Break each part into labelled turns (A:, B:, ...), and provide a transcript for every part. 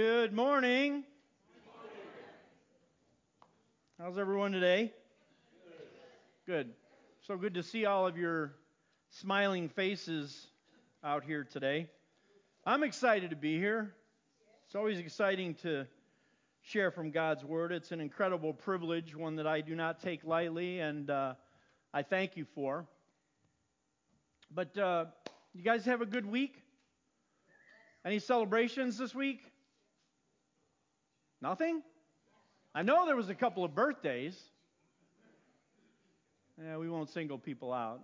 A: Good morning. How's everyone today? Good. So good to see all of your smiling faces out here today. I'm excited to be here. It's always exciting to share from God's Word. It's an incredible privilege, one that I do not take lightly, and uh, I thank you for. But uh, you guys have a good week? Any celebrations this week? Nothing? I know there was a couple of birthdays. Yeah, we won't single people out.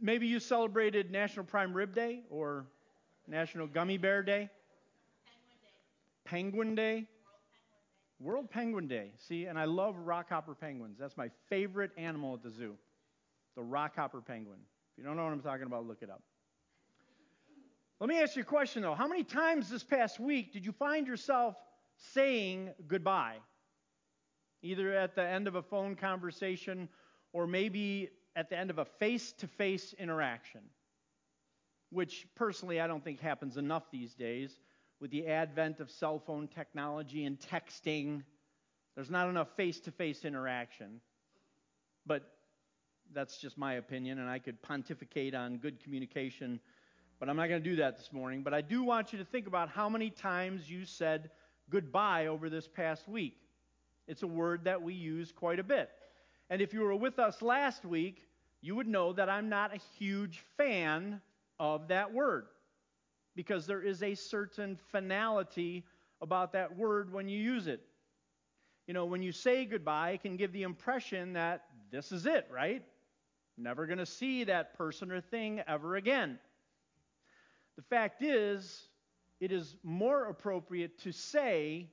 A: Maybe you celebrated National Prime Rib Day or National Gummy Bear Day? Penguin Day. World Penguin Day. See, and I love rockhopper penguins. That's my favorite animal at the zoo. The rockhopper penguin. If you don't know what I'm talking about, look it up. Let me ask you a question though. How many times this past week did you find yourself saying goodbye? Either at the end of a phone conversation or maybe at the end of a face to face interaction, which personally I don't think happens enough these days with the advent of cell phone technology and texting. There's not enough face to face interaction. But that's just my opinion, and I could pontificate on good communication but I'm not going to do that this morning. But I do want you to think about how many times you said goodbye over this past week. It's a word that we use quite a bit. And if you were with us last week, you would know that I'm not a huge fan of that word because there is a certain finality about that word when you use it. You know, when you say goodbye, it can give the impression that this is it, right? Never going to see that person or thing ever again. The fact is, it is more appropriate to say,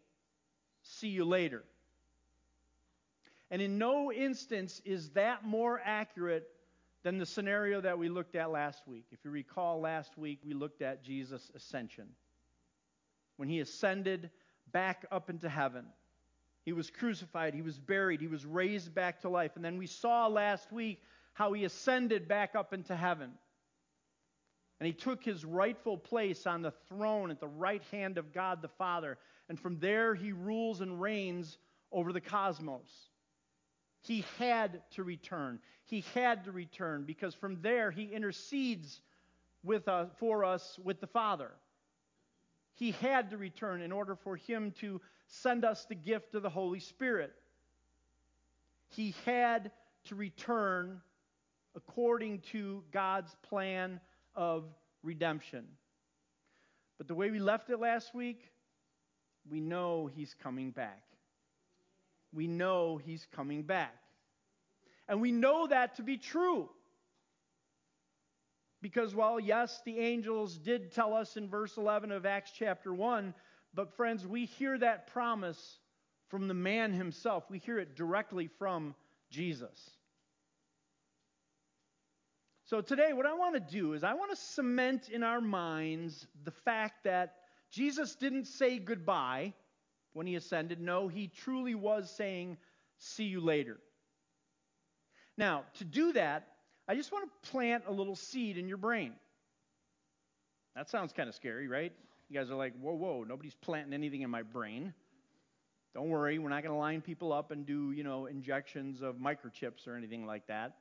A: see you later. And in no instance is that more accurate than the scenario that we looked at last week. If you recall, last week we looked at Jesus' ascension. When he ascended back up into heaven, he was crucified, he was buried, he was raised back to life. And then we saw last week how he ascended back up into heaven. And he took his rightful place on the throne at the right hand of God the Father. And from there, he rules and reigns over the cosmos. He had to return. He had to return because from there, he intercedes with us, for us with the Father. He had to return in order for him to send us the gift of the Holy Spirit. He had to return according to God's plan of redemption. But the way we left it last week, we know he's coming back. We know he's coming back. And we know that to be true. Because while, yes, the angels did tell us in verse 11 of Acts chapter 1, but friends, we hear that promise from the man himself. We hear it directly from Jesus. So today, what I want to do is I want to cement in our minds the fact that Jesus didn't say goodbye when he ascended. No, he truly was saying, see you later. Now, to do that, I just want to plant a little seed in your brain. That sounds kind of scary, right? You guys are like, whoa, whoa, nobody's planting anything in my brain. Don't worry, we're not going to line people up and do, you know, injections of microchips or anything like that.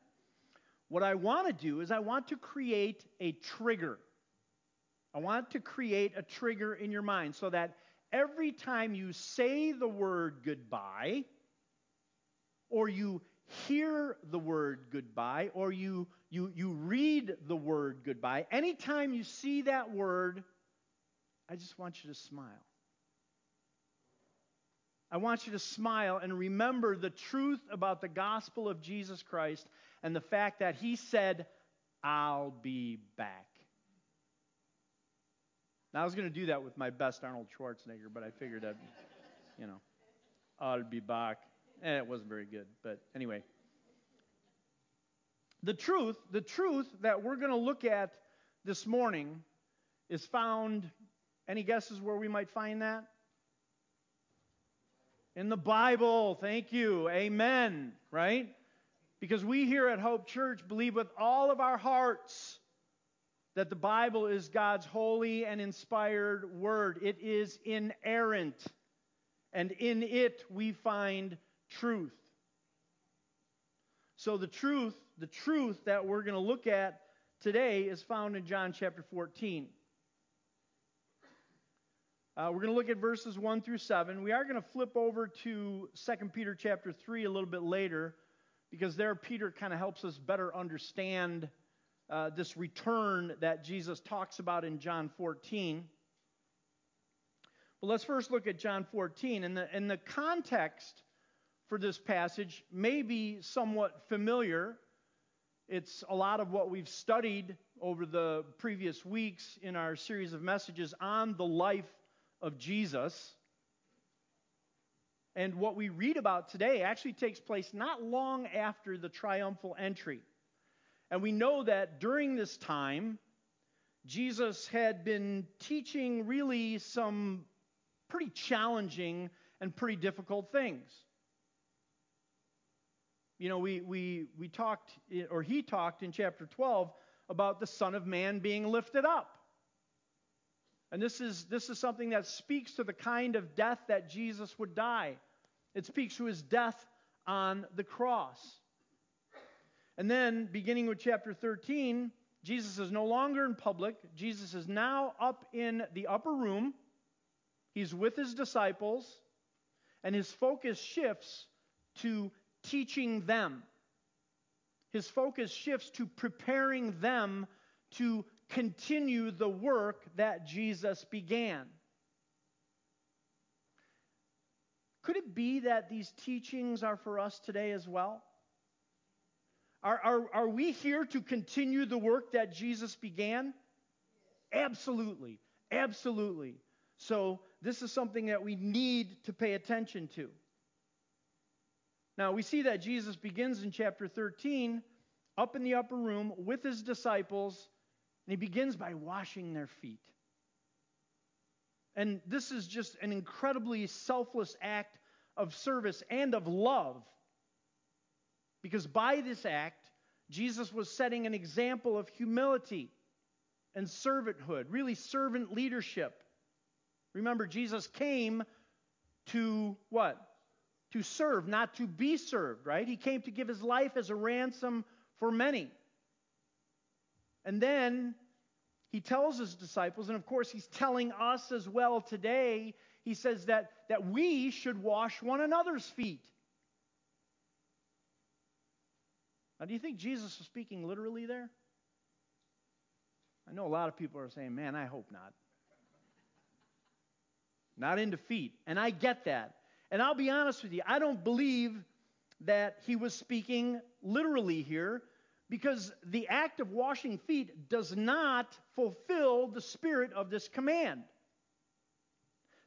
A: What I want to do is I want to create a trigger. I want to create a trigger in your mind so that every time you say the word goodbye, or you hear the word goodbye, or you, you, you read the word goodbye, anytime you see that word, I just want you to smile. I want you to smile and remember the truth about the gospel of Jesus Christ and the fact that he said, I'll be back. Now, I was going to do that with my best Arnold Schwarzenegger, but I figured I'd, you know, I'll be back. And eh, it wasn't very good, but anyway. The truth, the truth that we're going to look at this morning is found, any guesses where we might find that? In the Bible. Thank you. Amen. Right? Because we here at Hope Church believe with all of our hearts that the Bible is God's holy and inspired word. It is inerrant, and in it we find truth. So the truth, the truth that we're going to look at today is found in John chapter 14. Uh, we're going to look at verses 1 through 7. We are going to flip over to 2 Peter chapter 3 a little bit later because there Peter kind of helps us better understand uh, this return that Jesus talks about in John 14. But let's first look at John 14. And the, and the context for this passage may be somewhat familiar. It's a lot of what we've studied over the previous weeks in our series of messages on the life of Jesus. And what we read about today actually takes place not long after the triumphal entry. And we know that during this time, Jesus had been teaching really some pretty challenging and pretty difficult things. You know, we, we, we talked, or he talked in chapter 12 about the Son of Man being lifted up. And this is, this is something that speaks to the kind of death that Jesus would die. It speaks to his death on the cross. And then, beginning with chapter 13, Jesus is no longer in public. Jesus is now up in the upper room. He's with his disciples, and his focus shifts to teaching them. His focus shifts to preparing them to continue the work that Jesus began. Could it be that these teachings are for us today as well? Are, are, are we here to continue the work that Jesus began? Absolutely. Absolutely. So, this is something that we need to pay attention to. Now, we see that Jesus begins in chapter 13 up in the upper room with his disciples and he begins by washing their feet. And this is just an incredibly selfless act of service and of love. Because by this act, Jesus was setting an example of humility and servanthood, really servant leadership. Remember, Jesus came to what? To serve, not to be served, right? He came to give his life as a ransom for many. And then he tells his disciples, and of course, he's telling us as well today, he says that, that we should wash one another's feet. Now, do you think Jesus was speaking literally there? I know a lot of people are saying, man, I hope not. Not into feet. And I get that. And I'll be honest with you, I don't believe that he was speaking literally here because the act of washing feet does not fulfill the spirit of this command.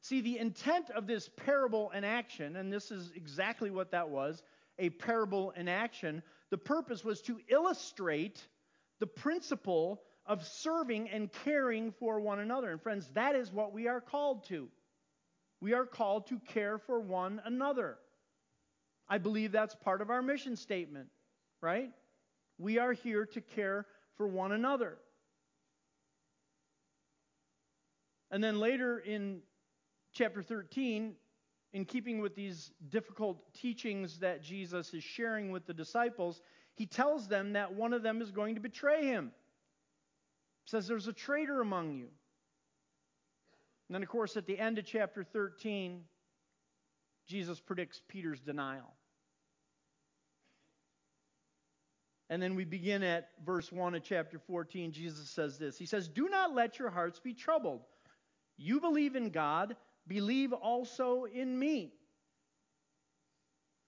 A: See, the intent of this parable in action, and this is exactly what that was a parable in action, the purpose was to illustrate the principle of serving and caring for one another. And friends, that is what we are called to. We are called to care for one another. I believe that's part of our mission statement, right? We are here to care for one another. And then later in chapter 13, in keeping with these difficult teachings that Jesus is sharing with the disciples, he tells them that one of them is going to betray him. He says, There's a traitor among you. And then, of course, at the end of chapter 13, Jesus predicts Peter's denial. And then we begin at verse 1 of chapter 14. Jesus says this He says, Do not let your hearts be troubled. You believe in God, believe also in me.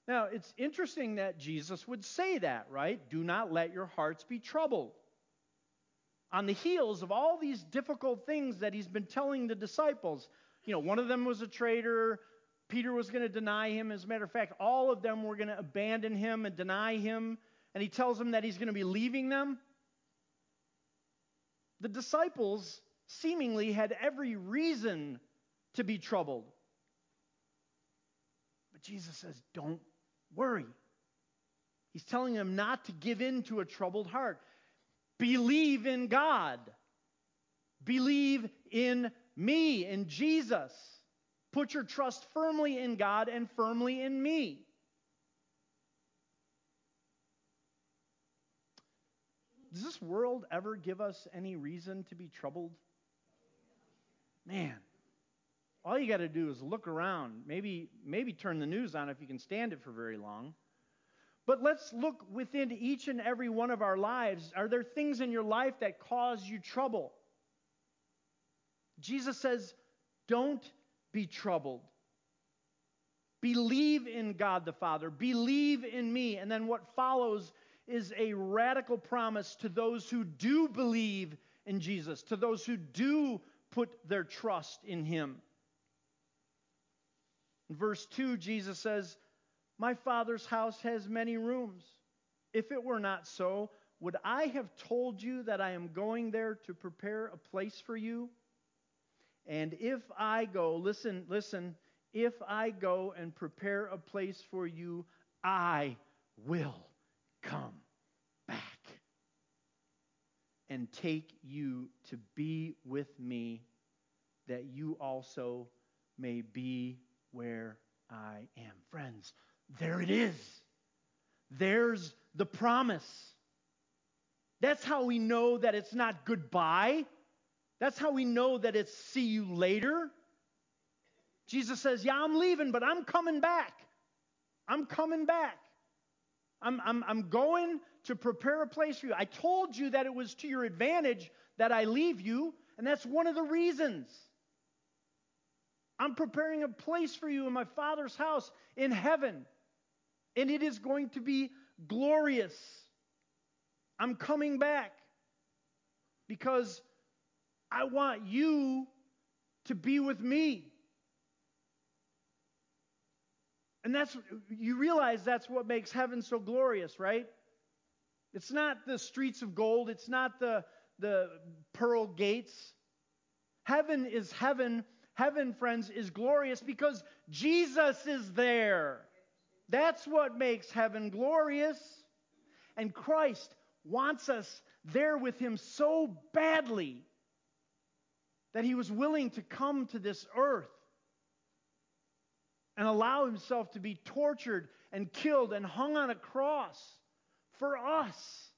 A: Now, it's interesting that Jesus would say that, right? Do not let your hearts be troubled. On the heels of all these difficult things that he's been telling the disciples, you know, one of them was a traitor. Peter was going to deny him. As a matter of fact, all of them were going to abandon him and deny him and he tells them that he's going to be leaving them, the disciples seemingly had every reason to be troubled. But Jesus says, Don't worry. He's telling them not to give in to a troubled heart. Believe in God. believe in me, in Jesus. Put your trust firmly in God and firmly in me. Does this world ever give us any reason to be troubled? Man, all you got to do is look around. Maybe, maybe turn the news on if you can stand it for very long. But let's look within each and every one of our lives. Are there things in your life that cause you trouble? Jesus says, Don't be troubled. Believe in God the Father. Believe in me. And then what follows is a radical promise to those who do believe in Jesus, to those who do put their trust in Him. In verse 2, Jesus says, My Father's house has many rooms. If it were not so, would I have told you that I am going there to prepare a place for you? And if I go, listen, listen, if I go and prepare a place for you, I will come back and take you to be with me, that you also may be where I am. Friends, there it is. There's the promise. That's how we know that it's not goodbye. That's how we know that it's see you later. Jesus says, Yeah, I'm leaving, but I'm coming back. I'm coming back. I'm, I'm, I'm going to prepare a place for you. I told you that it was to your advantage that I leave you, and that's one of the reasons. I'm preparing a place for you in my Father's house in heaven, and it is going to be glorious. I'm coming back because I want you to be with me. And that's, you realize that's what makes heaven so glorious, right? It's not the streets of gold, it's not the, the pearl gates. Heaven is heaven. Heaven, friends, is glorious because Jesus is there. That's what makes heaven glorious. And Christ wants us there with him so badly that he was willing to come to this earth and allow himself to be tortured and killed and hung on a cross for us.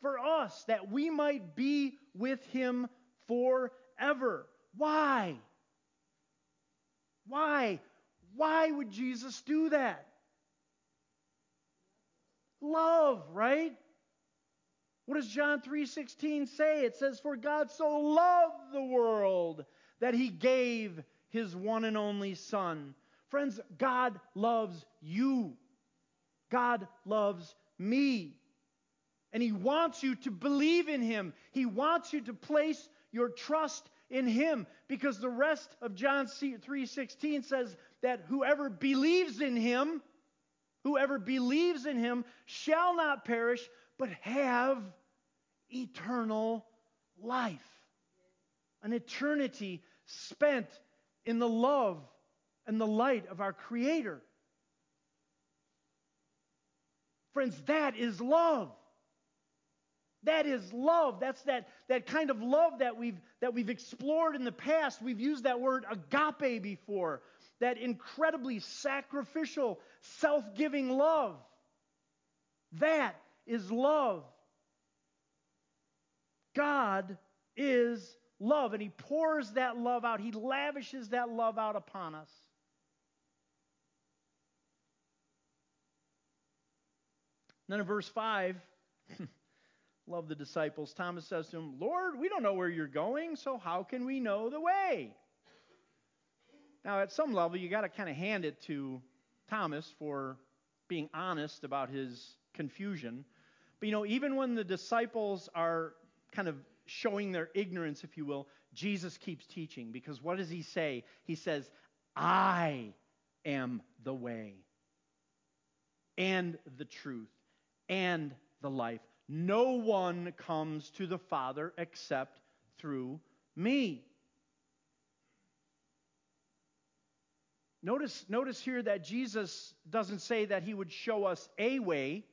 A: For us, that we might be with him forever. Why? Why? Why would Jesus do that? Love, right? What does John 3:16 say? It says for God so loved the world that he gave his one and only son. Friends, God loves you. God loves me. And he wants you to believe in him. He wants you to place your trust in him because the rest of John 3:16 says that whoever believes in him whoever believes in him shall not perish but have eternal life. An eternity spent in the love and the light of our Creator. Friends, that is love. That is love. That's that, that kind of love that we've, that we've explored in the past. We've used that word agape before. That incredibly sacrificial, self giving love. That is love. God is love, and He pours that love out, He lavishes that love out upon us. then in verse 5, love the disciples. Thomas says to him, Lord, we don't know where you're going, so how can we know the way? Now, at some level, you got to kind of hand it to Thomas for being honest about his confusion. But you know, even when the disciples are kind of showing their ignorance, if you will, Jesus keeps teaching because what does he say? He says, I am the way and the truth and the life. No one comes to the Father except through me. Notice, notice here that Jesus doesn't say that he would show us a way.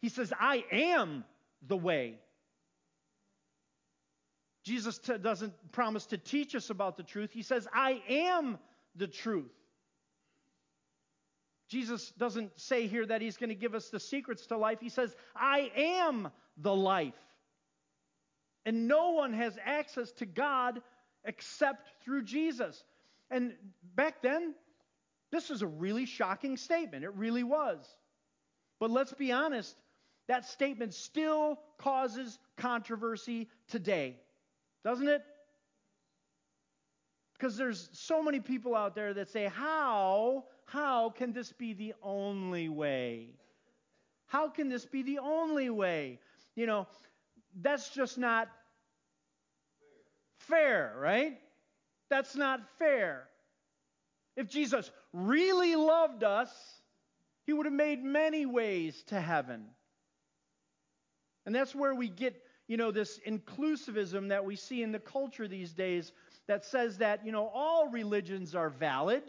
A: He says, I am the way. Jesus t- doesn't promise to teach us about the truth. He says, I am the truth. Jesus doesn't say here that he's going to give us the secrets to life. He says, I am the life. And no one has access to God except through Jesus. And back then, this was a really shocking statement. It really was. But let's be honest, that statement still causes controversy today, doesn't it? Because there's so many people out there that say, How, how can this be the only way? How can this be the only way? You know, that's just not fair, right? That's not fair. If Jesus really loved us, he would have made many ways to heaven. And that's where we get, you know, this inclusivism that we see in the culture these days that says that, you know, all religions are valid.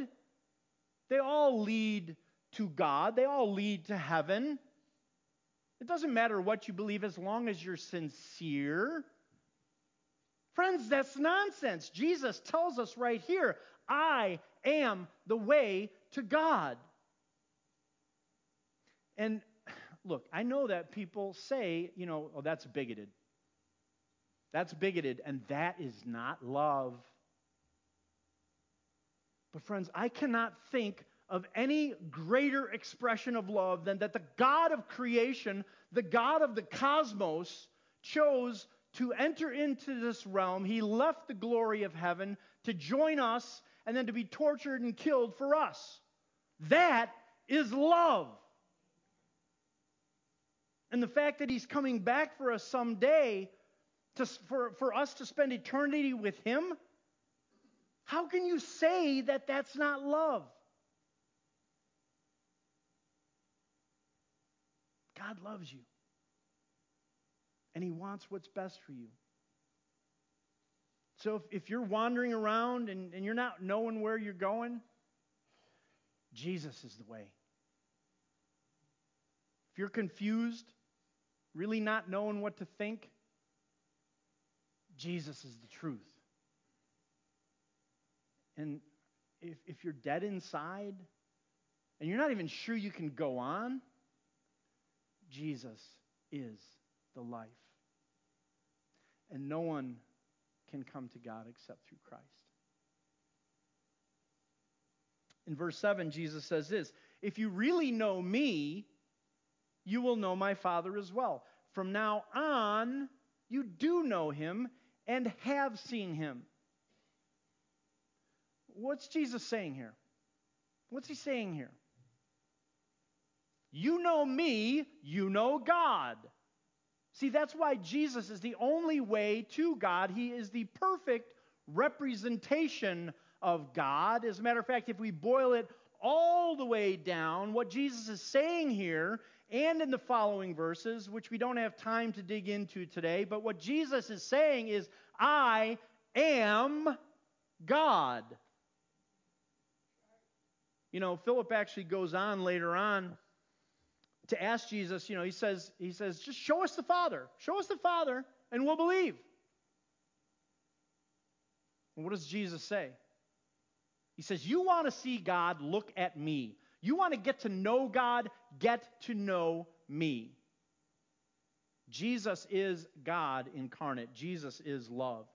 A: They all lead to God. They all lead to heaven. It doesn't matter what you believe as long as you're sincere. Friends, that's nonsense. Jesus tells us right here I am the way to God. And look, I know that people say, you know, oh, that's bigoted. That's bigoted, and that is not love. But, friends, I cannot think of any greater expression of love than that the God of creation, the God of the cosmos, chose to enter into this realm. He left the glory of heaven to join us and then to be tortured and killed for us. That is love. And the fact that he's coming back for us someday to, for, for us to spend eternity with him, how can you say that that's not love? God loves you. And he wants what's best for you. So if, if you're wandering around and, and you're not knowing where you're going, Jesus is the way. If you're confused, really not knowing what to think, Jesus is the truth. And if, if you're dead inside and you're not even sure you can go on, Jesus is the life. And no one can come to God except through Christ. In verse 7, Jesus says this If you really know me, you will know my Father as well. From now on, you do know him and have seen him. What's Jesus saying here? What's he saying here? You know me, you know God. See, that's why Jesus is the only way to God. He is the perfect representation of God. As a matter of fact, if we boil it all the way down, what Jesus is saying here and in the following verses, which we don't have time to dig into today, but what Jesus is saying is, I am God. You know, Philip actually goes on later on to ask Jesus, you know, he says, he says, just show us the Father. Show us the Father, and we'll believe. And what does Jesus say? He says, You want to see God, look at me. You want to get to know God, get to know me. Jesus is God incarnate. Jesus is love.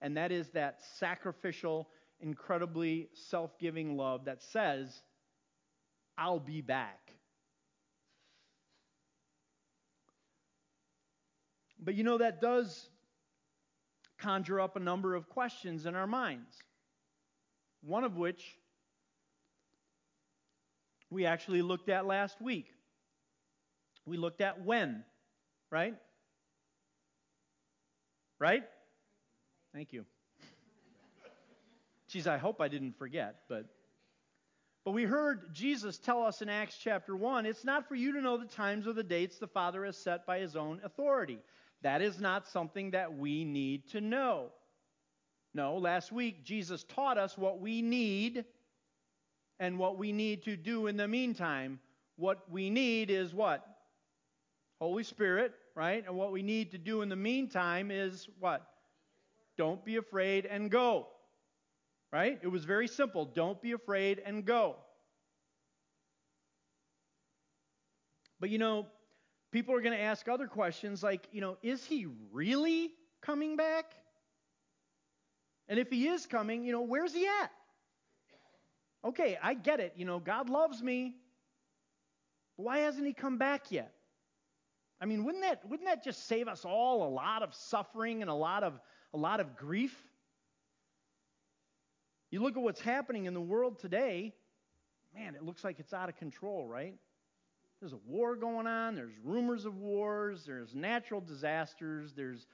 A: And that is that sacrificial, incredibly self giving love that says, I'll be back. But you know, that does conjure up a number of questions in our minds. One of which we actually looked at last week. We looked at when, right? Right? Thank you. Geez, I hope I didn't forget, but but we heard Jesus tell us in Acts chapter 1, it's not for you to know the times or the dates the Father has set by his own authority. That is not something that we need to know. No, last week Jesus taught us what we need and what we need to do in the meantime. What we need is what? Holy Spirit, right? And what we need to do in the meantime is what? don't be afraid and go. Right? It was very simple. Don't be afraid and go. But you know, people are going to ask other questions like, you know, is he really coming back? And if he is coming, you know, where's he at? Okay, I get it. You know, God loves me. But why hasn't he come back yet? I mean, wouldn't that wouldn't that just save us all a lot of suffering and a lot of a lot of grief? You look at what's happening in the world today, man, it looks like it's out of control, right? There's a war going on, there's rumors of wars, there's natural disasters, there's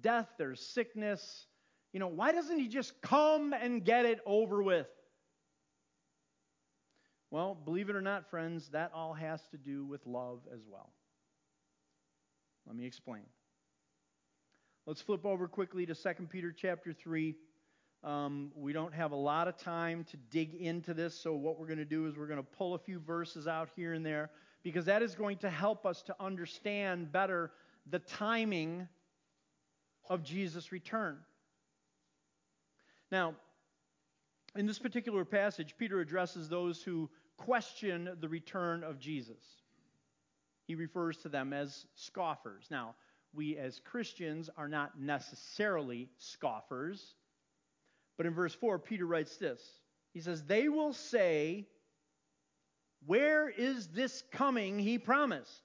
A: death, there's sickness, you know, why doesn't he just come and get it over with? Well, believe it or not, friends, that all has to do with love as well. Let me explain. Let's flip over quickly to 2 Peter chapter 3. Um, we don't have a lot of time to dig into this, so what we're going to do is we're going to pull a few verses out here and there because that is going to help us to understand better the timing of Jesus' return. Now, in this particular passage, Peter addresses those who question the return of Jesus. He refers to them as scoffers. Now, we as Christians are not necessarily scoffers, but in verse 4, Peter writes this He says, They will say, Where is this coming he promised?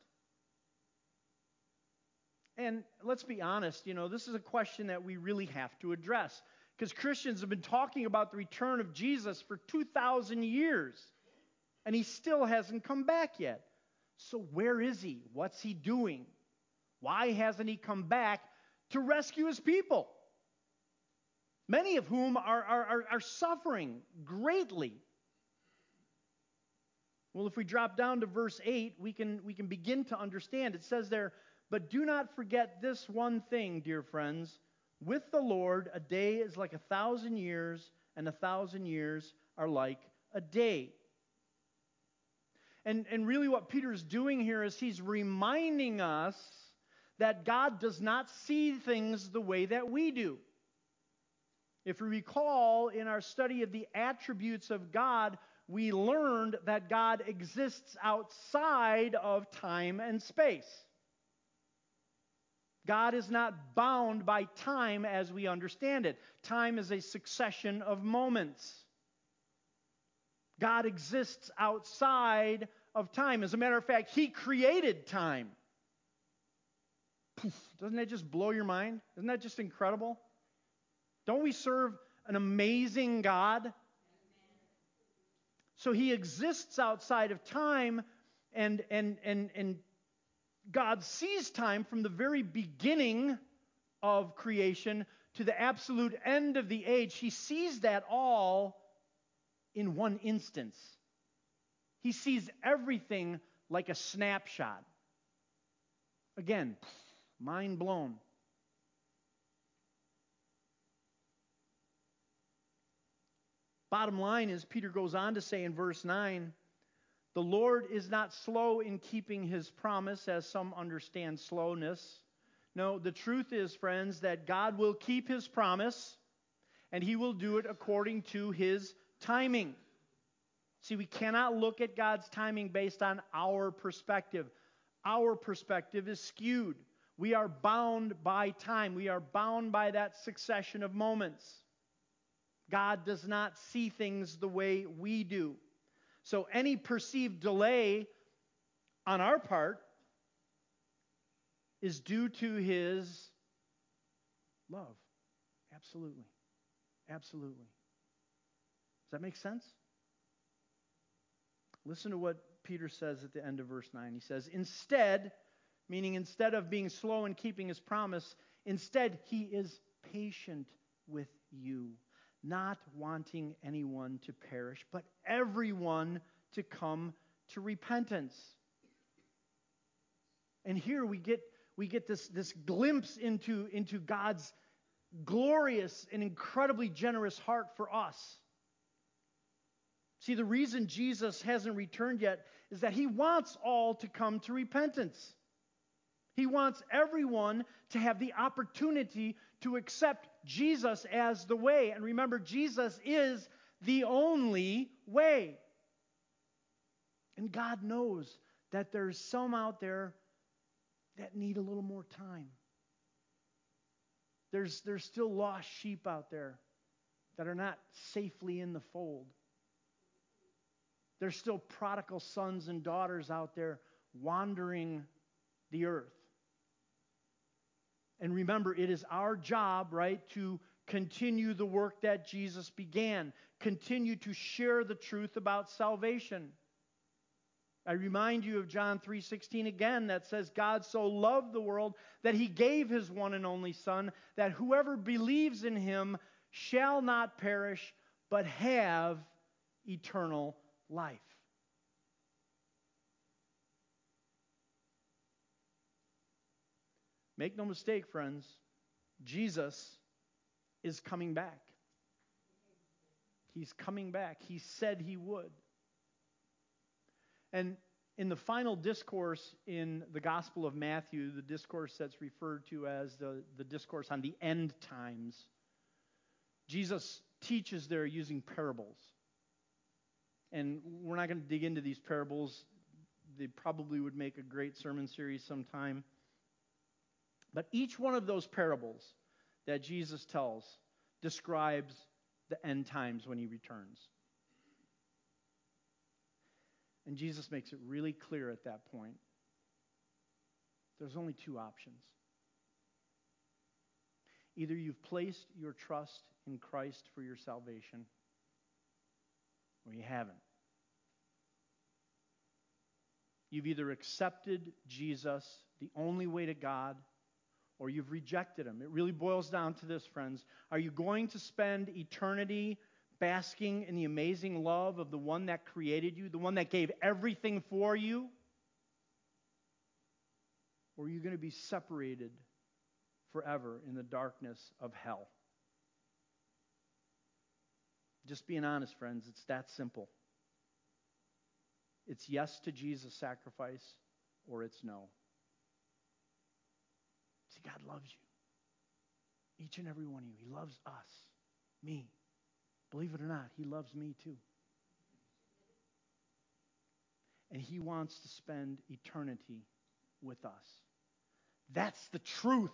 A: And let's be honest, you know, this is a question that we really have to address because Christians have been talking about the return of Jesus for 2,000 years, and he still hasn't come back yet. So, where is he? What's he doing? Why hasn't he come back to rescue his people? Many of whom are, are, are, suffering greatly. Well, if we drop down to verse 8, we can, we can begin to understand. It says there, But do not forget this one thing, dear friends with the Lord, a day is like a thousand years, and a thousand years are like a day. And, and really, what Peter's doing here is he's reminding us that God does not see things the way that we do. If we recall in our study of the attributes of God, we learned that God exists outside of time and space. God is not bound by time as we understand it. Time is a succession of moments. God exists outside of time. As a matter of fact, He created time. Doesn't that just blow your mind? Isn't that just incredible? Don't we serve an amazing God? So He exists outside of time, and, and, and, and God sees time from the very beginning of creation to the absolute end of the age. He sees that all in one instance. He sees everything like a snapshot. Again, mind blown. Bottom line is, Peter goes on to say in verse 9, the Lord is not slow in keeping his promise, as some understand slowness. No, the truth is, friends, that God will keep his promise, and he will do it according to his timing. See, we cannot look at God's timing based on our perspective. Our perspective is skewed. We are bound by time, we are bound by that succession of moments. God does not see things the way we do. So any perceived delay on our part is due to his love. Absolutely. Absolutely. Does that make sense? Listen to what Peter says at the end of verse 9. He says, Instead, meaning instead of being slow in keeping his promise, instead he is patient with you not wanting anyone to perish, but everyone to come to repentance. And here we get, we get this, this glimpse into, into God's glorious and incredibly generous heart for us. See, the reason Jesus hasn't returned yet is that he wants all to come to repentance. He wants everyone to have the opportunity to accept Jesus as the way. And remember, Jesus is the only way. And God knows that there's some out there that need a little more time. There's, there's still lost sheep out there that are not safely in the fold. There's still prodigal sons and daughters out there wandering the earth. And remember, it is our job, right, to continue the work that Jesus began, continue to share the truth about salvation. I remind you of John 3:16 again that says God so loved the world that he gave his one and only son that whoever believes in him shall not perish but have eternal life. Make no mistake, friends, Jesus is coming back. He's coming back. He said he would. And in the final discourse in the Gospel of Matthew, the discourse that's referred to as the, the discourse on the end times, Jesus teaches there using parables. And we're not going to dig into these parables. They probably would make a great sermon series sometime. But each one of those parables that Jesus tells describes the end times when he returns. And Jesus makes it really clear at that point there's only two options. Either you've placed your trust in Christ for your salvation, or you haven't. You've either accepted Jesus, the only way to God, or you've rejected him. It really boils down to this, friends. Are you going to spend eternity basking in the amazing love of the one that created you, the one that gave everything for you? Or are you going to be separated forever in the darkness of hell? Just being honest, friends, it's that simple. It's yes to Jesus' sacrifice or it's no. See, God loves you. Each and every one of you. He loves us, me. Believe it or not, He loves me too. And He wants to spend eternity with us. That's the truth.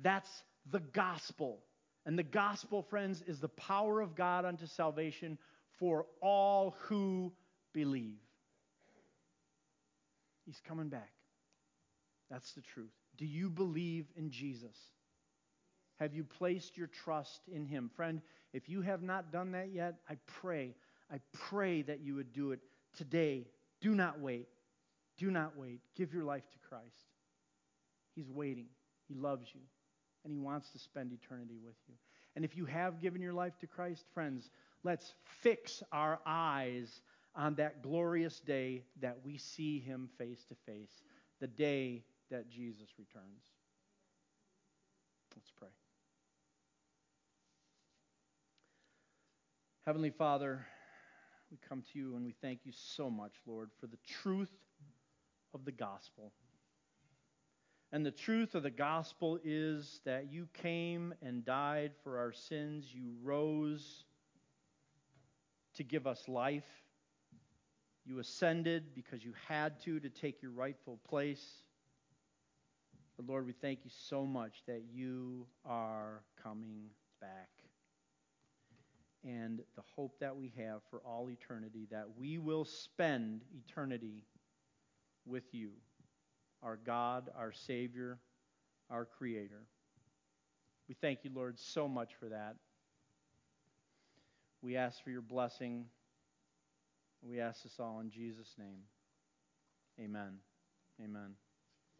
A: That's the gospel. And the gospel, friends, is the power of God unto salvation for all who believe. He's coming back. That's the truth. Do you believe in Jesus? Have you placed your trust in him? Friend, if you have not done that yet, I pray, I pray that you would do it today. Do not wait. Do not wait. Give your life to Christ. He's waiting. He loves you, and He wants to spend eternity with you. And if you have given your life to Christ, friends, let's fix our eyes on that glorious day that we see Him face to face, the day that Jesus returns. Let's pray. Heavenly Father, we come to you and we thank you so much, Lord, for the truth of the gospel. And the truth of the gospel is that you came and died for our sins. You rose to give us life. You ascended because you had to to take your rightful place. But Lord, we thank you so much that you are coming back and the hope that we have for all eternity, that we will spend eternity with you, our God, our Savior, our Creator. We thank you, Lord, so much for that. We ask for your blessing. We ask this all in Jesus' name. Amen. Amen.